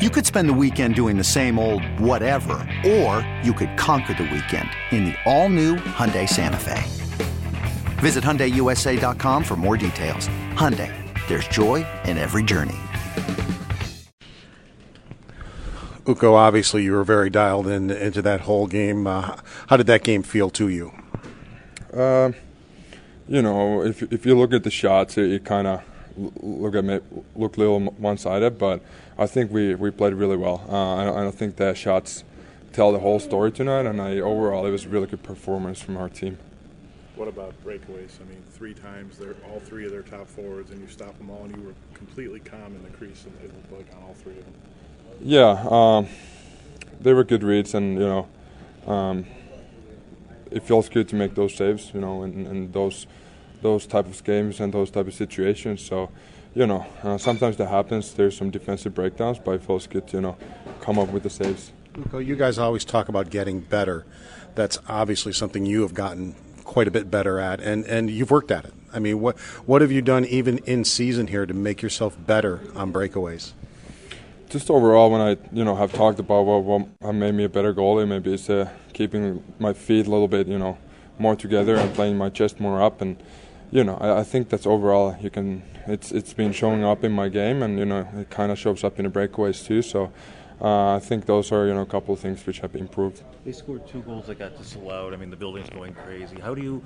You could spend the weekend doing the same old whatever, or you could conquer the weekend in the all-new Hyundai Santa Fe. Visit HyundaiUSA.com for more details. Hyundai, there's joy in every journey. Ukko, obviously you were very dialed in into that whole game. Uh, how did that game feel to you? Uh, you know, if if you look at the shots, it, it kind of look at me look a little one-sided, but I think we, we played really well. Uh, I, don't, I don't think the shots tell the whole story tonight, and I overall it was a really good performance from our team. What about breakaways? I mean, three times they're all three of their top forwards, and you stop them all, and you were completely calm in the crease, and it looked like on all three of them. Yeah, um, they were good reads, and you know, um, it feels good to make those saves. You know, and, and those those type of games and those type of situations. So, you know, uh, sometimes that happens. There's some defensive breakdowns, but good to you know come up with the saves. You guys always talk about getting better. That's obviously something you have gotten quite a bit better at, and, and you've worked at it. I mean, what what have you done even in season here to make yourself better on breakaways? Just overall, when I you know have talked about what, what made me a better goalie, maybe it's uh, keeping my feet a little bit you know more together and playing my chest more up and you know, I, I, think that's overall you can. It's it's been showing up in my game, and you know, it kind of shows up in the breakaways too. So. Uh, I think those are you know a couple of things which have improved. They scored two goals that got disallowed. I mean, the building's going crazy. How do you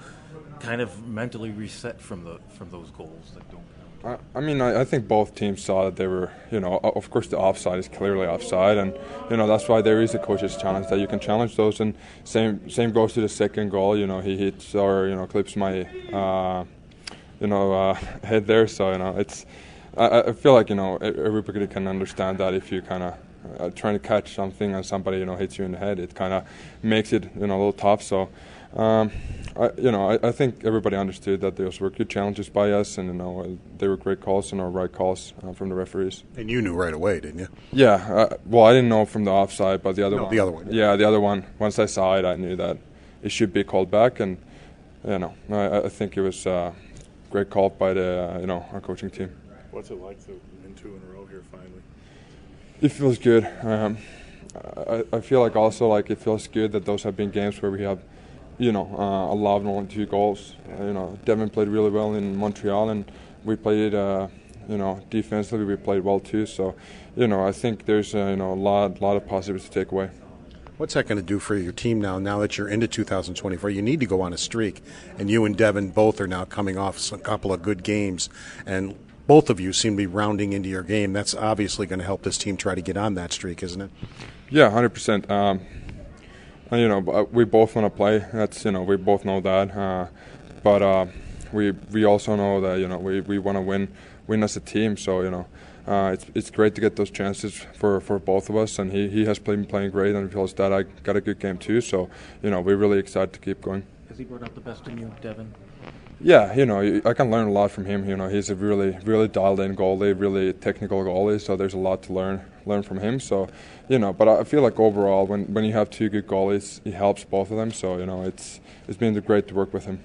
kind of mentally reset from the from those goals that don't I, I mean, I, I, think both teams saw that they were, you know, of course the offside is clearly offside, and you know that's why there is a coach's challenge that you can challenge those. And same same goes to the second goal. You know, he hits or you know clips my, uh, you know, uh, head there. So you know, it's. I, I, feel like you know everybody can understand that if you kind of. Uh, trying to catch something and somebody you know hits you in the head, it kind of makes it you know a little tough. So um, I, you know, I, I, think everybody understood that those were good challenges by us, and you know, they were great calls and our right calls uh, from the referees. And you knew right away, didn't you? Yeah. Uh, well, I didn't know from the offside, but the other no, one. the other one. Yeah. yeah. the other one. Once I saw it, I knew that it should be called back, and you know, I, I think it was uh, great call by the uh, you know our coaching team. What's it like to win two in a row here finally? It feels good. Um, I, I feel like also like it feels good that those have been games where we have you know, uh, allowed only two goals. Uh, you know, Devin played really well in Montreal, and we played, uh, you know, defensively we played well too. So, you know, I think there's uh, you know a lot, lot of positives to take away. What's that going to do for your team now? Now that you're into 2024, you need to go on a streak, and you and Devin both are now coming off a couple of good games, and both of you seem to be rounding into your game. That's obviously going to help this team try to get on that streak, isn't it? Yeah, hundred um, percent you know, uh, we both want to play. That's you know, we both know that. Uh, but uh, we we also know that you know we, we want to win win as a team. So you know, uh, it's it's great to get those chances for, for both of us. And he, he has been playing great, and feels that I got a good game too. So you know, we're really excited to keep going. Has he brought out the best in you, Devin? Yeah, you know, I can learn a lot from him. You know, he's a really, really dialed-in goalie, really technical goalie. So there's a lot to learn, learn from him. So, you know, but I feel like overall, when when you have two good goalies, he helps both of them. So you know, it's it's been great to work with him.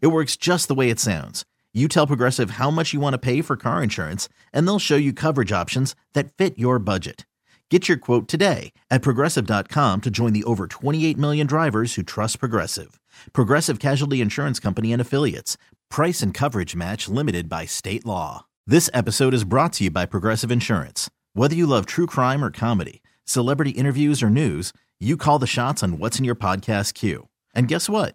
It works just the way it sounds. You tell Progressive how much you want to pay for car insurance, and they'll show you coverage options that fit your budget. Get your quote today at progressive.com to join the over 28 million drivers who trust Progressive. Progressive Casualty Insurance Company and Affiliates. Price and coverage match limited by state law. This episode is brought to you by Progressive Insurance. Whether you love true crime or comedy, celebrity interviews or news, you call the shots on what's in your podcast queue. And guess what?